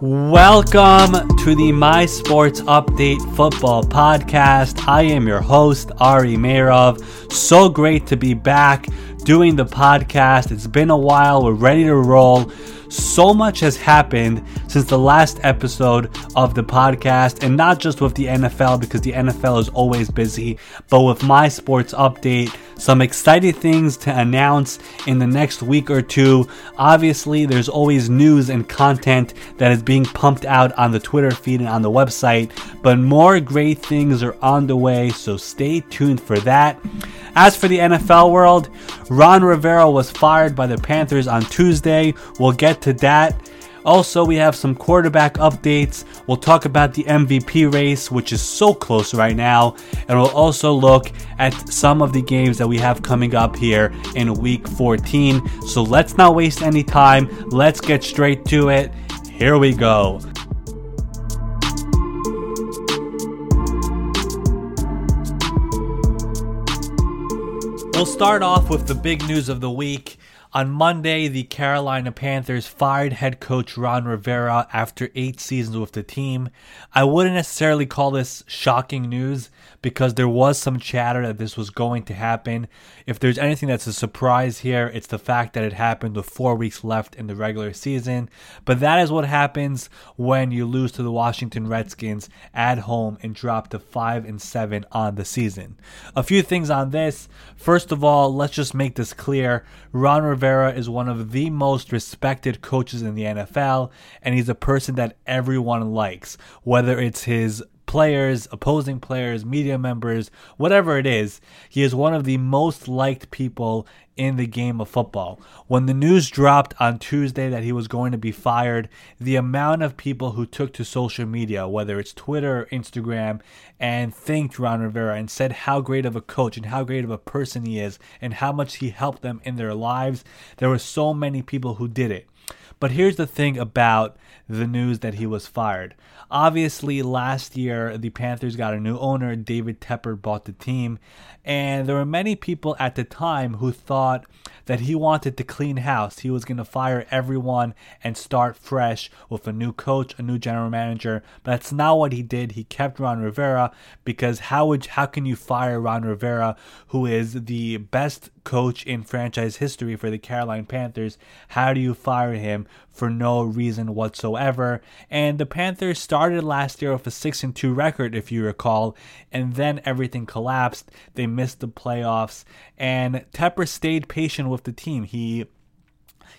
Welcome to the My Sports Update Football Podcast. I am your host, Ari Meirov. So great to be back doing the podcast. It's been a while. We're ready to roll. So much has happened since the last episode of the podcast, and not just with the NFL because the NFL is always busy, but with my sports update. Some exciting things to announce in the next week or two. Obviously, there's always news and content that is being pumped out on the Twitter feed and on the website, but more great things are on the way, so stay tuned for that. As for the NFL world, Ron Rivera was fired by the Panthers on Tuesday. We'll get to that. Also, we have some quarterback updates. We'll talk about the MVP race, which is so close right now. And we'll also look at some of the games that we have coming up here in week 14. So let's not waste any time. Let's get straight to it. Here we go. We'll start off with the big news of the week. On Monday, the Carolina Panthers fired head coach Ron Rivera after eight seasons with the team. I wouldn't necessarily call this shocking news because there was some chatter that this was going to happen. If there's anything that's a surprise here, it's the fact that it happened with four weeks left in the regular season. But that is what happens when you lose to the Washington Redskins at home and drop to 5 and 7 on the season. A few things on this. First of all, let's just make this clear. Ron Rivera is one of the most respected coaches in the NFL, and he's a person that everyone likes, whether it's his players, opposing players, media members, whatever it is, he is one of the most liked people in the game of football. When the news dropped on Tuesday that he was going to be fired, the amount of people who took to social media, whether it's Twitter or Instagram, and thanked Ron Rivera and said how great of a coach and how great of a person he is and how much he helped them in their lives, there were so many people who did it. But here's the thing about the news that he was fired. Obviously, last year the Panthers got a new owner. David Tepper bought the team, and there were many people at the time who thought that he wanted to clean house. He was going to fire everyone and start fresh with a new coach, a new general manager. But that's not what he did. He kept Ron Rivera because how would how can you fire Ron Rivera, who is the best coach in franchise history for the Carolina Panthers? How do you fire him for no reason whatsoever? And the Panthers started last year with a six and two record, if you recall, and then everything collapsed. They missed the playoffs, and Tepper stayed patient with the team. He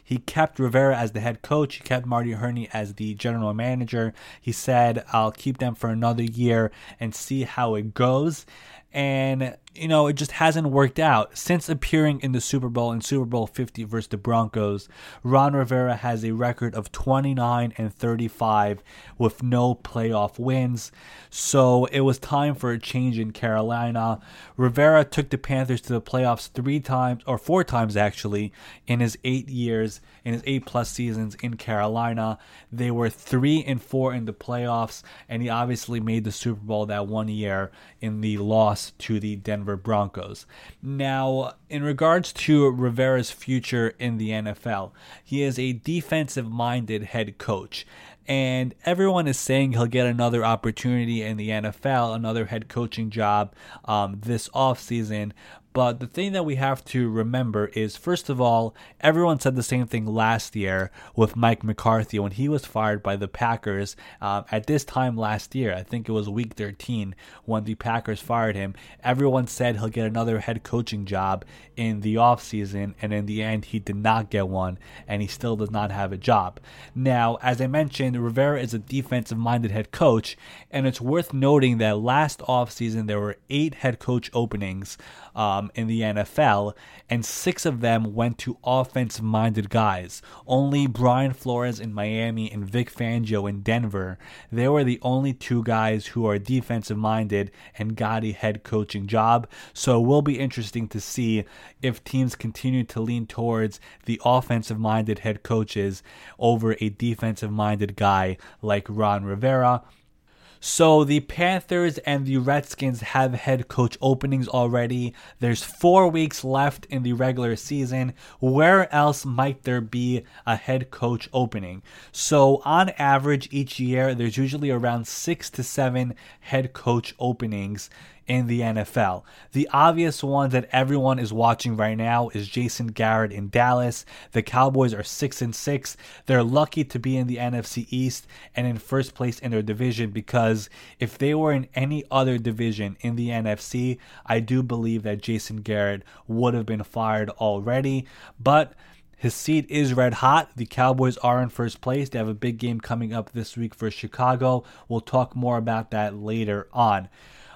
he kept Rivera as the head coach. He kept Marty Hurney as the general manager. He said, I'll keep them for another year and see how it goes. And you know, it just hasn't worked out. Since appearing in the Super Bowl in Super Bowl 50 versus the Broncos, Ron Rivera has a record of 29 and 35 with no playoff wins. So it was time for a change in Carolina. Rivera took the Panthers to the playoffs three times, or four times actually, in his eight years, in his eight plus seasons in Carolina. They were three and four in the playoffs, and he obviously made the Super Bowl that one year in the loss to the Denver Denver Broncos. Now, in regards to Rivera's future in the NFL, he is a defensive minded head coach. And everyone is saying he'll get another opportunity in the NFL, another head coaching job um, this offseason. But the thing that we have to remember is, first of all, everyone said the same thing last year with Mike McCarthy when he was fired by the Packers um, at this time last year. I think it was week 13 when the Packers fired him. Everyone said he'll get another head coaching job in the offseason, and in the end, he did not get one, and he still does not have a job. Now, as I mentioned, Rivera is a defensive minded head coach, and it's worth noting that last offseason there were eight head coach openings um, in the NFL, and six of them went to offensive minded guys. Only Brian Flores in Miami and Vic Fangio in Denver, they were the only two guys who are defensive minded and got a head coaching job. So it will be interesting to see if teams continue to lean towards the offensive minded head coaches over a defensive minded guy like Ron Rivera. So the Panthers and the Redskins have head coach openings already. There's four weeks left in the regular season. Where else might there be a head coach opening? So on average, each year, there's usually around six to seven head coach openings in the NFL. The obvious one that everyone is watching right now is Jason Garrett in Dallas. The Cowboys are 6 and 6. They're lucky to be in the NFC East and in first place in their division because if they were in any other division in the NFC, I do believe that Jason Garrett would have been fired already, but his seat is red hot. The Cowboys are in first place. They have a big game coming up this week for Chicago. We'll talk more about that later on.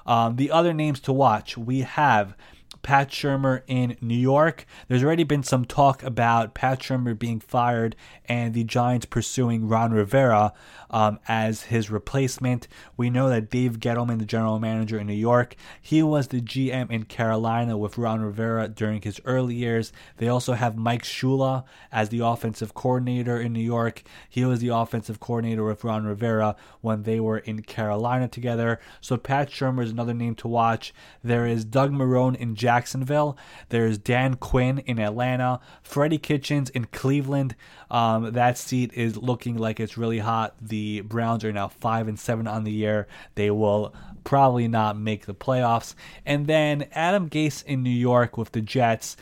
Um, the other names to watch we have Pat Shurmur in New York. There's already been some talk about Pat Shurmur being fired and the Giants pursuing Ron Rivera um, as his replacement. We know that Dave Gettleman, the general manager in New York, he was the GM in Carolina with Ron Rivera during his early years. They also have Mike Shula as the offensive coordinator in New York. He was the offensive coordinator with Ron Rivera when they were in Carolina together. So Pat Shurmur is another name to watch. There is Doug Marrone in Jacksonville. There's Dan Quinn in Atlanta. Freddie Kitchens in Cleveland. Um, that seat is looking like it's really hot. The Browns are now five and seven on the year. They will probably not make the playoffs. And then Adam Gase in New York with the Jets.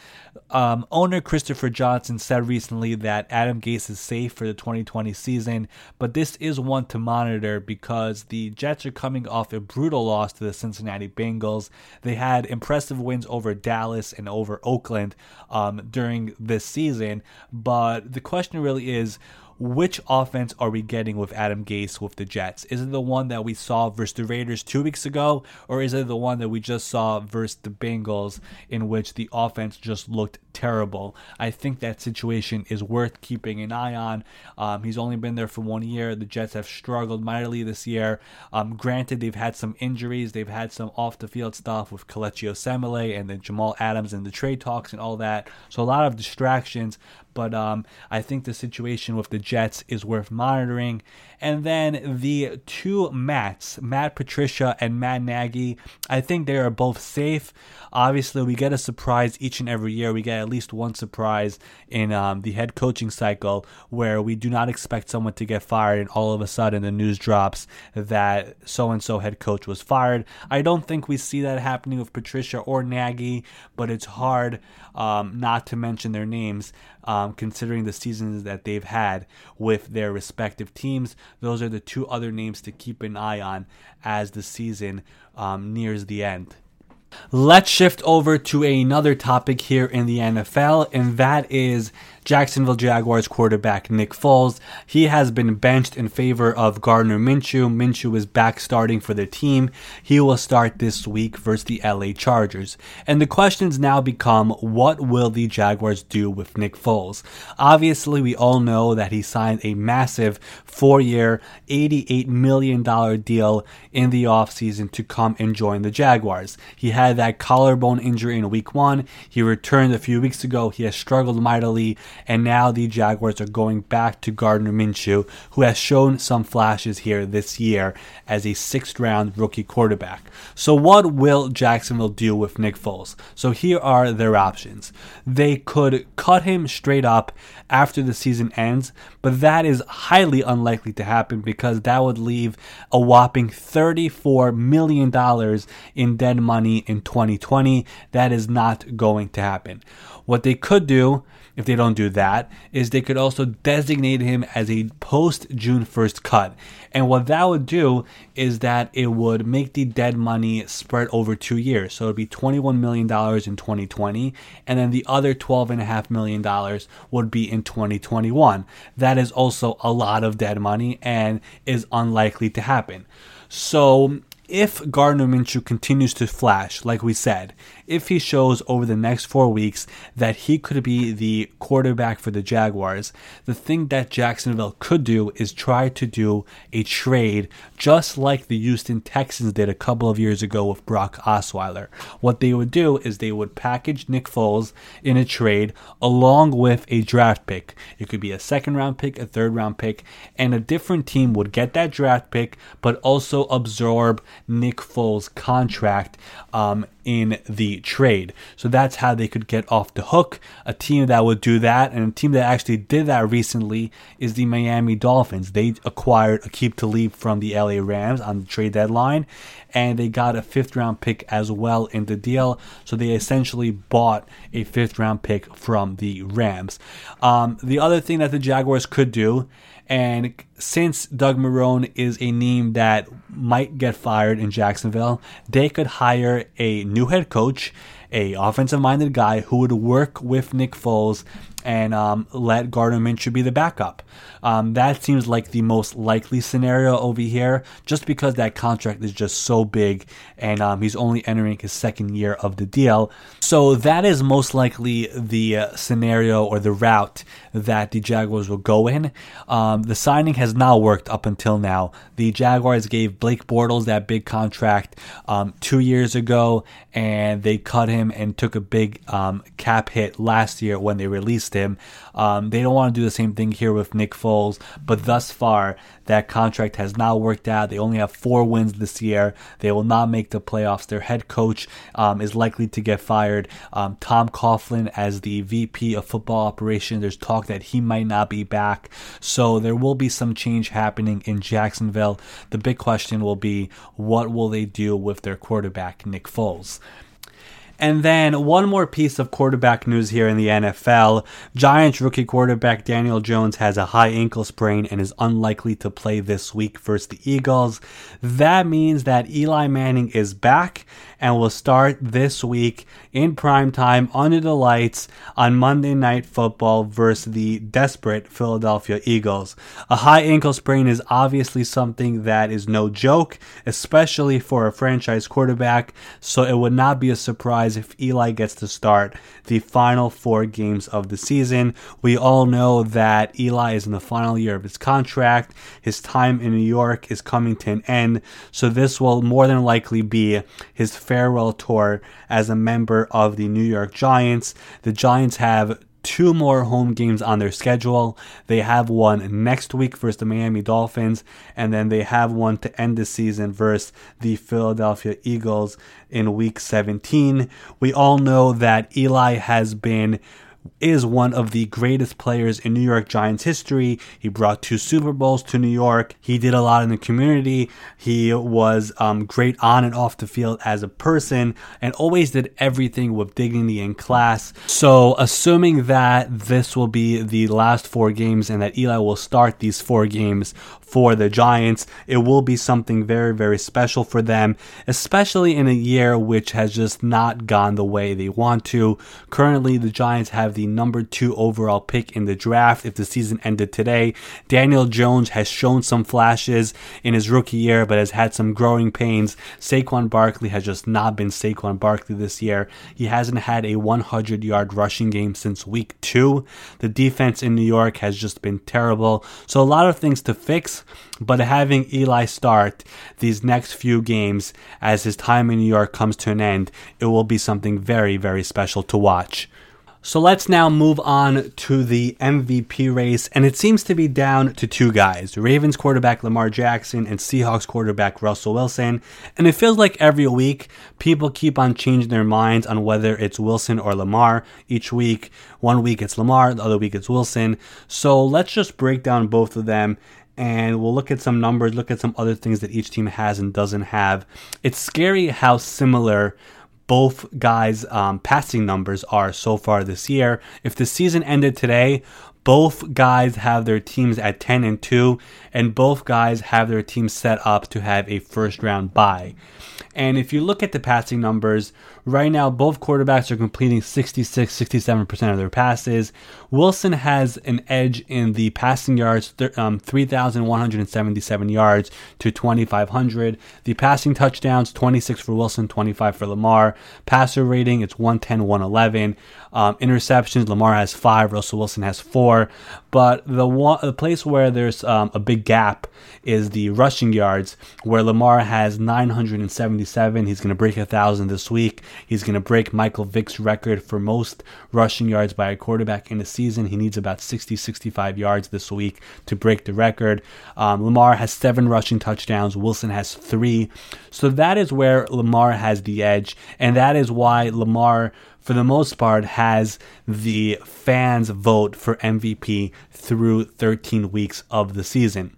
Um, owner Christopher Johnson said recently that Adam Gase is safe for the 2020 season, but this is one to monitor because the Jets are coming off a brutal loss to the Cincinnati Bengals. They had impressive wins over Dallas and over Oakland um, during this season, but the question really is which offense are we getting with Adam Gase with the Jets? Is it the one that we saw versus the Raiders two weeks ago, or is it the one that we just saw versus the Bengals, in which the offense just looked terrible? I think that situation is worth keeping an eye on. Um, he's only been there for one year. The Jets have struggled mightily this year. Um, granted, they've had some injuries, they've had some off the field stuff with Kelechi Osemele and then Jamal Adams and the trade talks and all that. So a lot of distractions, but um, I think the situation with the Jets is worth monitoring. And then the two Matts, Matt Patricia and Matt Nagy, I think they are both safe. Obviously, we get a surprise each and every year. We get at least one surprise in um, the head coaching cycle where we do not expect someone to get fired, and all of a sudden the news drops that so and so head coach was fired. I don't think we see that happening with Patricia or Nagy, but it's hard um, not to mention their names um, considering the seasons that they've had with their respective teams. Those are the two other names to keep an eye on as the season um, nears the end. Let's shift over to another topic here in the NFL, and that is Jacksonville Jaguars quarterback Nick Foles. He has been benched in favor of Gardner Minshew. Minshew is back starting for the team. He will start this week versus the LA Chargers. And the questions now become what will the Jaguars do with Nick Foles? Obviously, we all know that he signed a massive four year, $88 million deal in the offseason to come and join the Jaguars. He had that collarbone injury in week one. He returned a few weeks ago. He has struggled mightily and now the Jaguars are going back to Gardner Minshew, who has shown some flashes here this year as a sixth round rookie quarterback. So, what will Jacksonville do with Nick Foles? So, here are their options. They could cut him straight up after the season ends, but that is highly unlikely to happen because that would leave a whopping $34 million in dead money in 2020. That is not going to happen. What they could do if they don't do that, is they could also designate him as a post June 1st cut. And what that would do is that it would make the dead money spread over two years. So it would be $21 million in 2020, and then the other $12.5 million would be in 2021. That is also a lot of dead money and is unlikely to happen. So if Gardner Minshew continues to flash, like we said, if he shows over the next four weeks that he could be the quarterback for the Jaguars, the thing that Jacksonville could do is try to do a trade just like the Houston Texans did a couple of years ago with Brock Osweiler. What they would do is they would package Nick Foles in a trade along with a draft pick. It could be a second round pick, a third round pick, and a different team would get that draft pick but also absorb Nick Foles' contract um, in the trade. So that's how they could get off the hook. A team that would do that, and a team that actually did that recently is the Miami Dolphins. They acquired Aqib Talib from the LA Rams on the trade deadline, and they got a fifth round pick as well in the deal. So they essentially bought a fifth round pick from the Rams. Um, the other thing that the Jaguars could do and since Doug Marrone is a name that might get fired in Jacksonville, they could hire a new head coach, a offensive minded guy who would work with Nick Foles and um, let Gardner Minshew be the backup. Um, that seems like the most likely scenario over here, just because that contract is just so big and um, he's only entering his second year of the deal. So that is most likely the uh, scenario or the route that the Jaguars will go in. Um, the signing has not worked up until now. The Jaguars gave Blake Bortles that big contract um, two years ago, and they cut him and took a big um, cap hit last year when they released him. Um, they don't want to do the same thing here with Nick Foles, but thus far, that contract has not worked out. They only have four wins this year. They will not make the playoffs. Their head coach um, is likely to get fired. Um, Tom Coughlin, as the VP of football operations, there's talk that he might not be back. So there will be some change happening in Jacksonville. The big question will be what will they do with their quarterback, Nick Foles? And then one more piece of quarterback news here in the NFL. Giants rookie quarterback Daniel Jones has a high ankle sprain and is unlikely to play this week versus the Eagles. That means that Eli Manning is back and will start this week in prime time under the lights on Monday Night Football versus the desperate Philadelphia Eagles. A high ankle sprain is obviously something that is no joke, especially for a franchise quarterback, so it would not be a surprise if Eli gets to start the final four games of the season. We all know that Eli is in the final year of his contract. His time in New York is coming to an end, so this will more than likely be his farewell tour as a member of the New York Giants. The Giants have two more home games on their schedule. They have one next week versus the Miami Dolphins, and then they have one to end the season versus the Philadelphia Eagles in week 17. We all know that Eli has been is one of the greatest players in New York Giants history. He brought two Super Bowls to New York. He did a lot in the community. He was um, great on and off the field as a person and always did everything with dignity and class. So, assuming that this will be the last four games and that Eli will start these four games for the Giants. It will be something very, very special for them, especially in a year which has just not gone the way they want to. Currently, the Giants have the number two overall pick in the draft if the season ended today. Daniel Jones has shown some flashes in his rookie year, but has had some growing pains. Saquon Barkley has just not been Saquon Barkley this year. He hasn't had a 100 yard rushing game since week two. The defense in New York has just been terrible. So, a lot of things to fix but having Eli start these next few games as his time in New York comes to an end, it will be something very, very special to watch. So let's now move on to the MVP race, and it seems to be down to two guys Ravens quarterback Lamar Jackson and Seahawks quarterback Russell Wilson. And it feels like every week people keep on changing their minds on whether it's Wilson or Lamar. Each week, one week it's Lamar, the other week it's Wilson. So let's just break down both of them and we'll look at some numbers, look at some other things that each team has and doesn't have. It's scary how similar both guys' um, passing numbers are so far this year. If the season ended today, Both guys have their teams at 10 and 2, and both guys have their teams set up to have a first round bye. And if you look at the passing numbers, right now both quarterbacks are completing 66, 67% of their passes. Wilson has an edge in the passing yards, um, 3,177 yards to 2,500. The passing touchdowns, 26 for Wilson, 25 for Lamar. Passer rating, it's 110, 111. Um, interceptions, Lamar has five, Russell Wilson has four. But the one, the place where there's um, a big gap is the rushing yards, where Lamar has 977. He's going to break a thousand this week. He's going to break Michael Vick's record for most rushing yards by a quarterback in a season. He needs about 60, 65 yards this week to break the record. Um, Lamar has seven rushing touchdowns. Wilson has three. So that is where Lamar has the edge, and that is why Lamar for the most part, has the fans vote for MVP through 13 weeks of the season.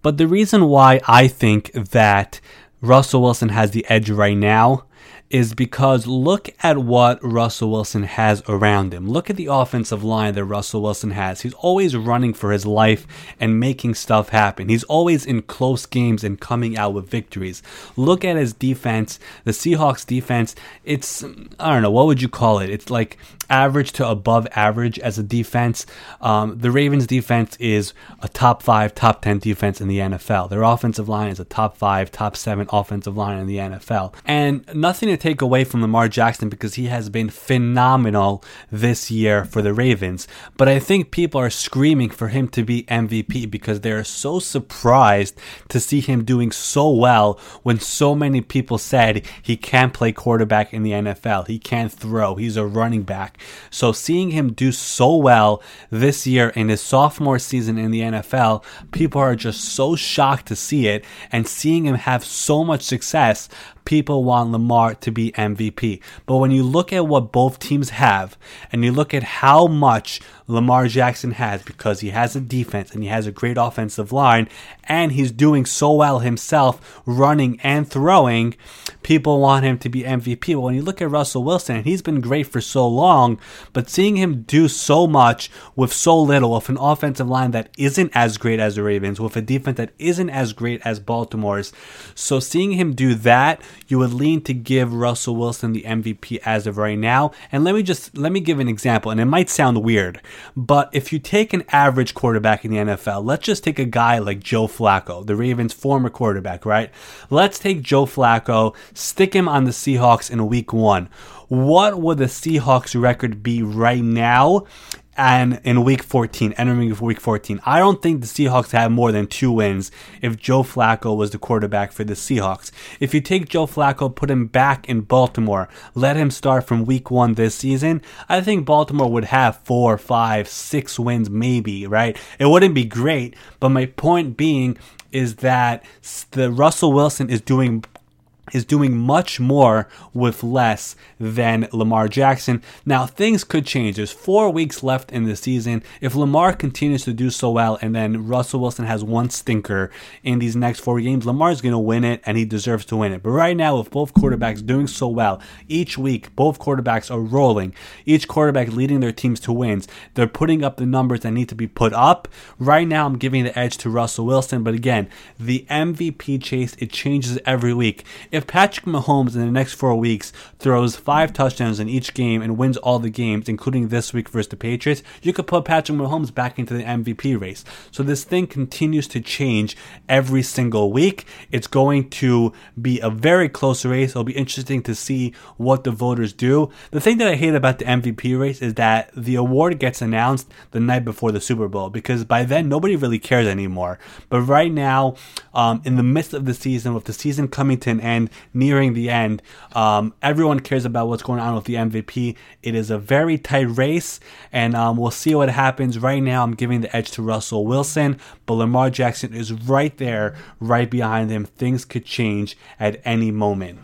But the reason why I think that Russell Wilson has the edge right now is because look at what Russell Wilson has around him. Look at the offensive line that Russell Wilson has. He's always running for his life and making stuff happen. He's always in close games and coming out with victories. Look at his defense, the Seahawks defense. It's, I don't know, what would you call it? It's like average to above average as a defense. Um, the Ravens defense is a top five, top 10 defense in the NFL. Their offensive line is a top five, top seven offensive line in the NFL. And nothing to take away from Lamar Jackson because he has been phenomenal this year for the Ravens. But I think people are screaming for him to be MVP because they're so surprised to see him doing so well when so many people said he can't play quarterback in the NFL. He can't throw. He's a running back. So seeing him do so well this year in his sophomore season in the NFL, people are just so shocked to see it and seeing him have so much success people want Lamar to be MVP. But when you look at what both teams have and you look at how much Lamar Jackson has because he has a defense and he has a great offensive line and he's doing so well himself running and throwing, people want him to be MVP. But when you look at Russell Wilson, and he's been great for so long, but seeing him do so much with so little, with an offensive line that isn't as great as the Ravens, with a defense that isn't as great as Baltimore's. So seeing him do that, you would lean to give Russell Wilson the MVP as of right now. And let me just let me give an example, and it might sound weird, but if you take an average quarterback in the NFL, let's just take a guy like Joe Flacco, the Ravens' former quarterback, right? Let's take Joe Flacco, stick him on the Seahawks in week one. What would the Seahawks record be right now and in week 14, entering week 14. I don't think the Seahawks have more than two wins if Joe Flacco was the quarterback for the Seahawks. If you take Joe Flacco, put him back in Baltimore, let him start from week one this season, I think Baltimore would have four, five, six wins maybe, right? It wouldn't be great, but my point being is that the Russell Wilson is doing is doing much more with less than Lamar Jackson. Now, things could change. There's four weeks left in the season. If Lamar continues to do so well and then Russell Wilson has one stinker in these next four games, Lamar's going to win it and he deserves to win it. But right now, with both quarterbacks doing so well, each week, both quarterbacks are rolling, each quarterback leading their teams to wins. They're putting up the numbers that need to be put up. Right now, I'm giving the edge to Russell Wilson. But again, the MVP chase, it changes every week. If Patrick Mahomes in the next four weeks throws five touchdowns in each game and wins all the games, including this week versus the Patriots, you could put Patrick Mahomes back into the MVP race. So this thing continues to change every single week. It's going to be a very close race. It'll be interesting to see what the voters do. The thing that I hate about the MVP race is that the award gets announced the night before the Super Bowl because by then nobody really cares anymore. But right now, um, in the midst of the season, with the season coming to an end, nearing the end. Um, everyone cares about what's going on with the MVP. It is a very tight race, and um, we'll see what happens. Right now, I'm giving the edge to Russell Wilson, but Lamar Jackson is right there, right behind him. Things could change at any moment.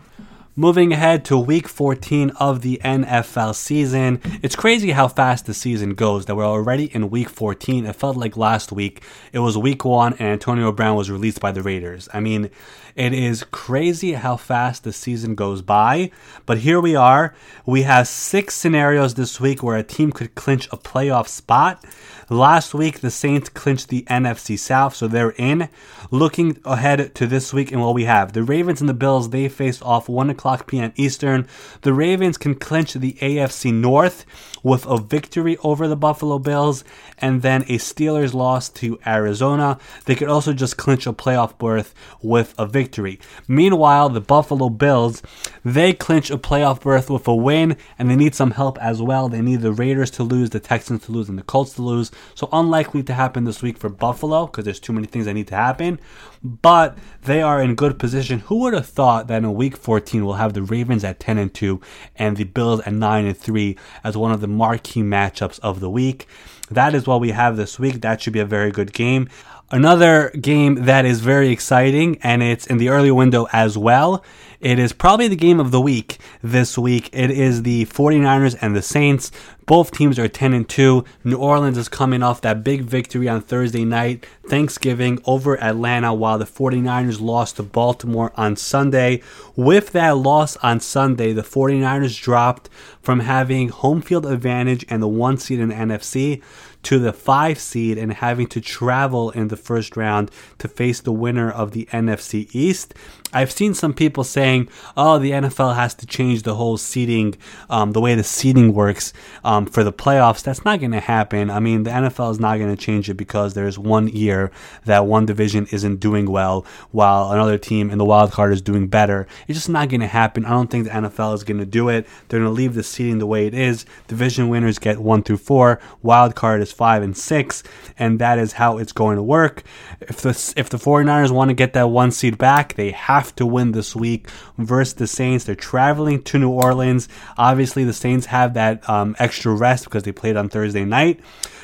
Moving ahead to week 14 of the NFL season. It's crazy how fast the season goes that we're already in week 14. It felt like last week it was week one and Antonio Brown was released by the Raiders. I mean, It is crazy how fast the season goes by, but here we are. We have six scenarios this week where a team could clinch a playoff spot. Last week, the Saints clinched the NFC South, so they're in. Looking ahead to this week and what we have, the Ravens and the Bills, they face off 1 o'clock p.m. Eastern. The Ravens can clinch the AFC North with a victory over the Buffalo Bills and then a Steelers loss to Arizona. They could also just clinch a playoff berth with a victory. Meanwhile, the Buffalo Bills, they clinch a playoff berth with a win and they need some help as well. They need the Raiders to lose, the Texans to lose, and the Colts to lose. So unlikely to happen this week for Buffalo because there's too many things that need to happen. But they are in good position. Who would have thought that in week 14 we'll have the Ravens at 10 and 2 and the Bills at 9 and 3 as one of the marquee matchups of the week? That is what we have this week. That should be a very good game. Another game that is very exciting, and it's in the early window as well. It is probably the game of the week this week. It is the 49ers and the Saints. Both teams are 10 and 2. New Orleans is coming off that big victory on Thursday night, Thanksgiving over Atlanta, while the 49ers lost to Baltimore on Sunday. With that loss on Sunday, the 49ers dropped from having home field advantage and the one seed in the NFC to the five seed and having to travel in the first round to face the winner of the NFC East. I've seen some people saying, "Oh, the NFL has to change the whole seeding, um, the way the seeding works um, for the playoffs." That's not going to happen. I mean, the NFL is not going to change it because there's one year that one division isn't doing well while another team in the wild card is doing better. It's just not going to happen. I don't think the NFL is going to do it. They're going to leave the seeding the way it is. Division winners get one through four. Wild card is five and six, and that is how it's going to work. If the if the 49ers want to get that one seed back, they have have to win this week versus the Saints. They're traveling to New Orleans. Obviously, the Saints have that um, extra rest because they played on Thursday night.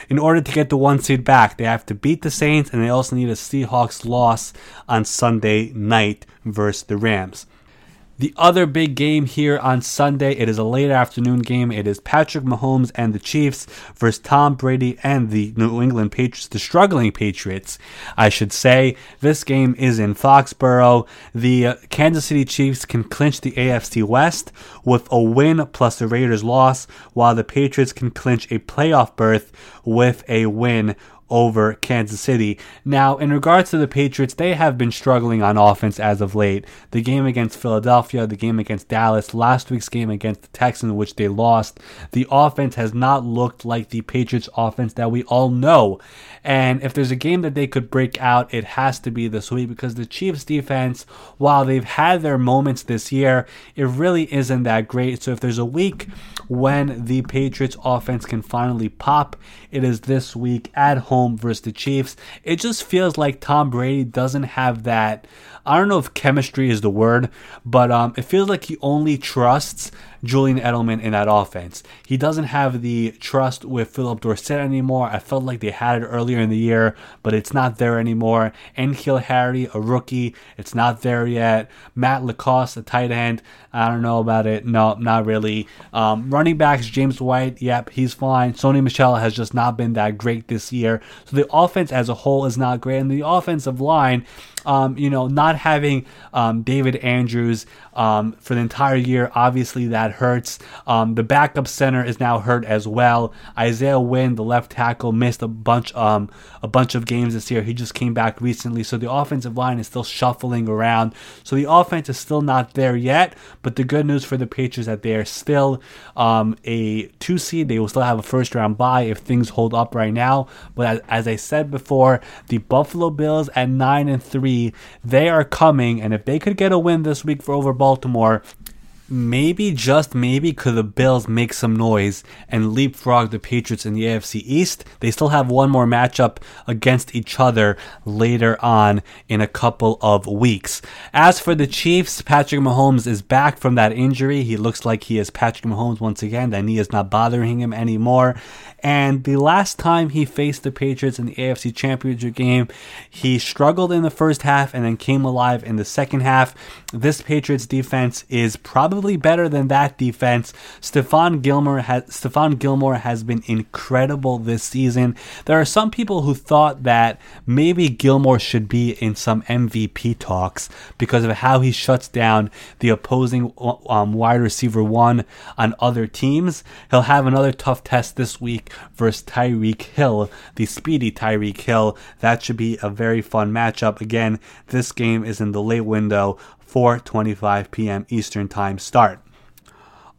In order to get the one seed back, they have to beat the Saints, and they also need a Seahawks loss on Sunday night versus the Rams. The other big game here on Sunday, it is a late afternoon game. It is Patrick Mahomes and the Chiefs versus Tom Brady and the New England Patriots, the struggling Patriots, I should say. This game is in Foxborough. The uh, Kansas City Chiefs can clinch the AFC West with a win plus the Raiders' loss, while the Patriots can clinch a playoff berth with a win over Kansas City. Now, in regards to the Patriots, they have been struggling on offense as of late. The game against Philadelphia, the game against Dallas, last week's game against the Texans, which they lost, the offense has not looked like the Patriots offense that we all know. And if there's a game that they could break out, it has to be this week because the Chiefs defense, while they've had their moments this year, it really isn't that great. So if there's a week when the Patriots offense can finally pop, it is this week at home versus the Chiefs. It just feels like Tom Brady doesn't have that. I don't know if chemistry is the word, but um, it feels like he only trusts Julian Edelman in that offense. He doesn't have the trust with Phillip Dorsett anymore. I felt like they had it earlier in the year, but it's not there anymore. N'Keal Harry, a rookie, it's not there yet. Matt LaCosse, a tight end, I don't know about it. No, not really. Um, running backs, James White, yep, he's fine. Sony Michel has just not been that great this year. So the offense as a whole is not great. And the offensive line, um, you know, not having um, David Andrews um, for the entire year, obviously that hurts. Um, the backup center is now hurt as well. Isaiah Wynn, the left tackle, missed a bunch um, a bunch of games this year. He just came back recently, so the offensive line is still shuffling around. So the offense is still not there yet. But the good news for the Patriots that they are still um, a two seed. They will still have a first round bye if things hold up right now. But as, as I said before, the Buffalo Bills at nine and three, they are coming, and if they could get a win this week for over Baltimore, maybe, just maybe, could the Bills make some noise and leapfrog the Patriots in the AFC East? They still have one more matchup against each other later on in a couple of weeks. As for the Chiefs, Patrick Mahomes is back from that injury. He looks like he is Patrick Mahomes once again. That knee is not bothering him anymore. And the last time he faced the Patriots in the AFC Championship game, he struggled in the first half and then came alive in the second half. This Patriots defense is probably better than that defense. Stephon Gilmore has Stephon Gilmore has been incredible this season. There are some people who thought that maybe Gilmore should be in some MVP talks because of how he shuts down the opposing um, wide receiver one on other teams. He'll have another tough test this week versus Tyreek Hill, the speedy Tyreek Hill. That should be a very fun matchup. Again, this game is in the late window, 4:25 p.m. Eastern Time start.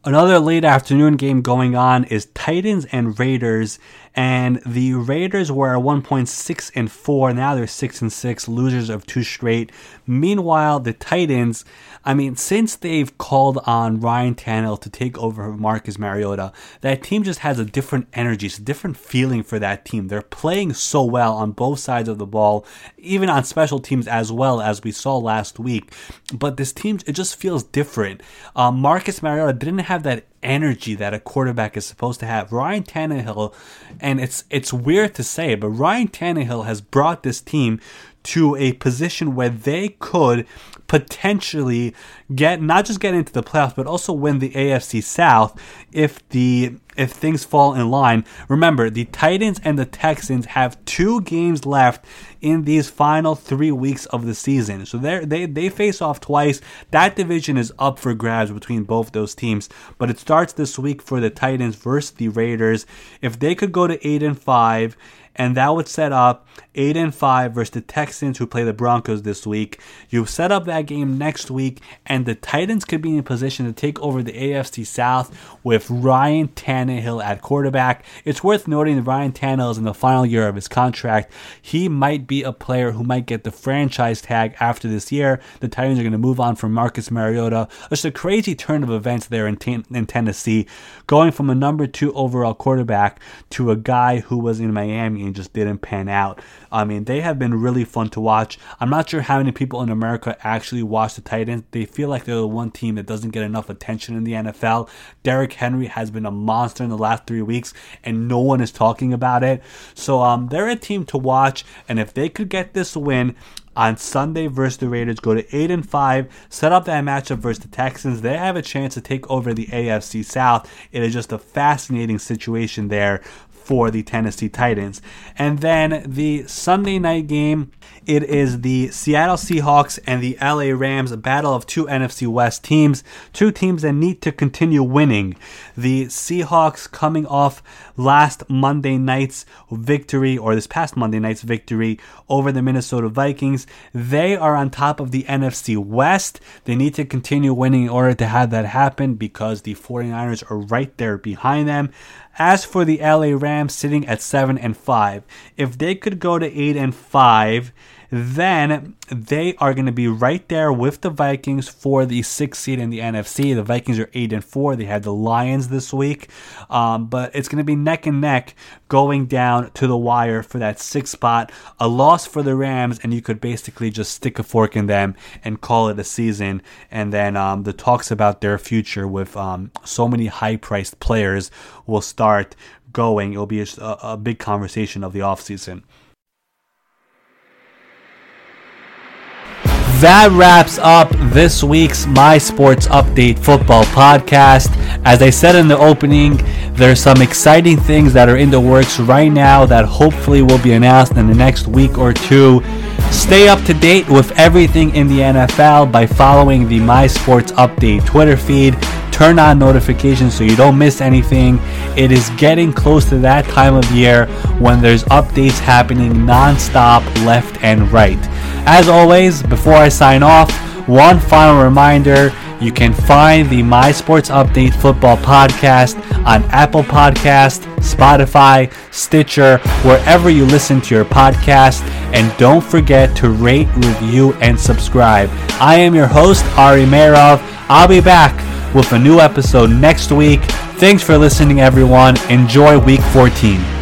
Another late afternoon game going on is Titans and Raiders and the Raiders were one point six and four. Now they're six and six, losers of two straight. Meanwhile, the Titans, I mean, since they've called on Ryan Tannehill to take over Marcus Mariota, that team just has a different energy, it's a different feeling for that team. They're playing so well on both sides of the ball, even on special teams as well as we saw last week. But this team, it just feels different. Um, Marcus Mariota didn't have that energy that a quarterback is supposed to have. Ryan Tannehill, and it's it's weird to say, but Ryan Tannehill has brought this team to a position where they could potentially get not just get into the playoffs, but also win the AFC South if the if things fall in line. Remember, the Titans and the Texans have two games left in these final three weeks of the season. So they they they face off twice. That division is up for grabs between both those teams. But it starts this week for the Titans versus the Raiders. If they could go to eight and five and that would set up 8 and 5 versus the Texans who play the Broncos this week. You set up that game next week and the Titans could be in position to take over the AFC South with Ryan Tannehill at quarterback. It's worth noting that Ryan Tannehill is in the final year of his contract. He might be a player who might get the franchise tag after this year. The Titans are going to move on from Marcus Mariota. It's a crazy turn of events there in, in Tennessee, going from a number 2 overall quarterback to a guy who was in Miami and just didn't pan out. I mean, they have been really fun to watch. I'm not sure how many people in America actually watch the Titans. They feel like they're the one team that doesn't get enough attention in the NFL. Derrick Henry has been a monster in the last three weeks, and no one is talking about it. So um, they're a team to watch, and if they could get this win, on Sunday versus the Raiders. Go to eight and five. Set up that matchup versus the Texans. They have a chance to take over the AFC South. It is just a fascinating situation there for the Tennessee Titans. And then the Sunday night game, it is the Seattle Seahawks and the LA Rams, a battle of two NFC West teams, two teams that need to continue winning. The Seahawks coming off last Monday night's victory, or this past Monday night's victory over the Minnesota Vikings. They are on top of the NFC West. They need to continue winning in order to have that happen because the 49ers are right there behind them. As for the LA Rams sitting at 7 and 5, if they could go to 8 and 5, then they are going to be right there with the Vikings for the sixth seed in the NFC. The Vikings are eight and four. They had the Lions this week, um, but it's going to be neck and neck going down to the wire for that sixth spot. A loss for the Rams, and you could basically just stick a fork in them and call it a season. And then um, the talks about their future with um, so many high-priced players will start going. It'll be a, a big conversation of the offseason. That wraps up this week's My Sports Update football podcast. As I said in the opening, there's some exciting things that are in the works right now that hopefully will be announced in the next week or two. Stay up to date with everything in the NFL by following the My Sports Update Twitter feed. Turn on notifications so you don't miss anything. It is getting close to that time of year when there's updates happening nonstop left and right. As always, before I sign off, one final reminder you can find the My Sports Update Football Podcast on Apple Podcast, Spotify, Stitcher, wherever you listen to your podcast. And don't forget to rate, review, and subscribe. I am your host, Ari Meirov. I'll be back with a new episode next week. Thanks for listening, everyone. Enjoy week 14.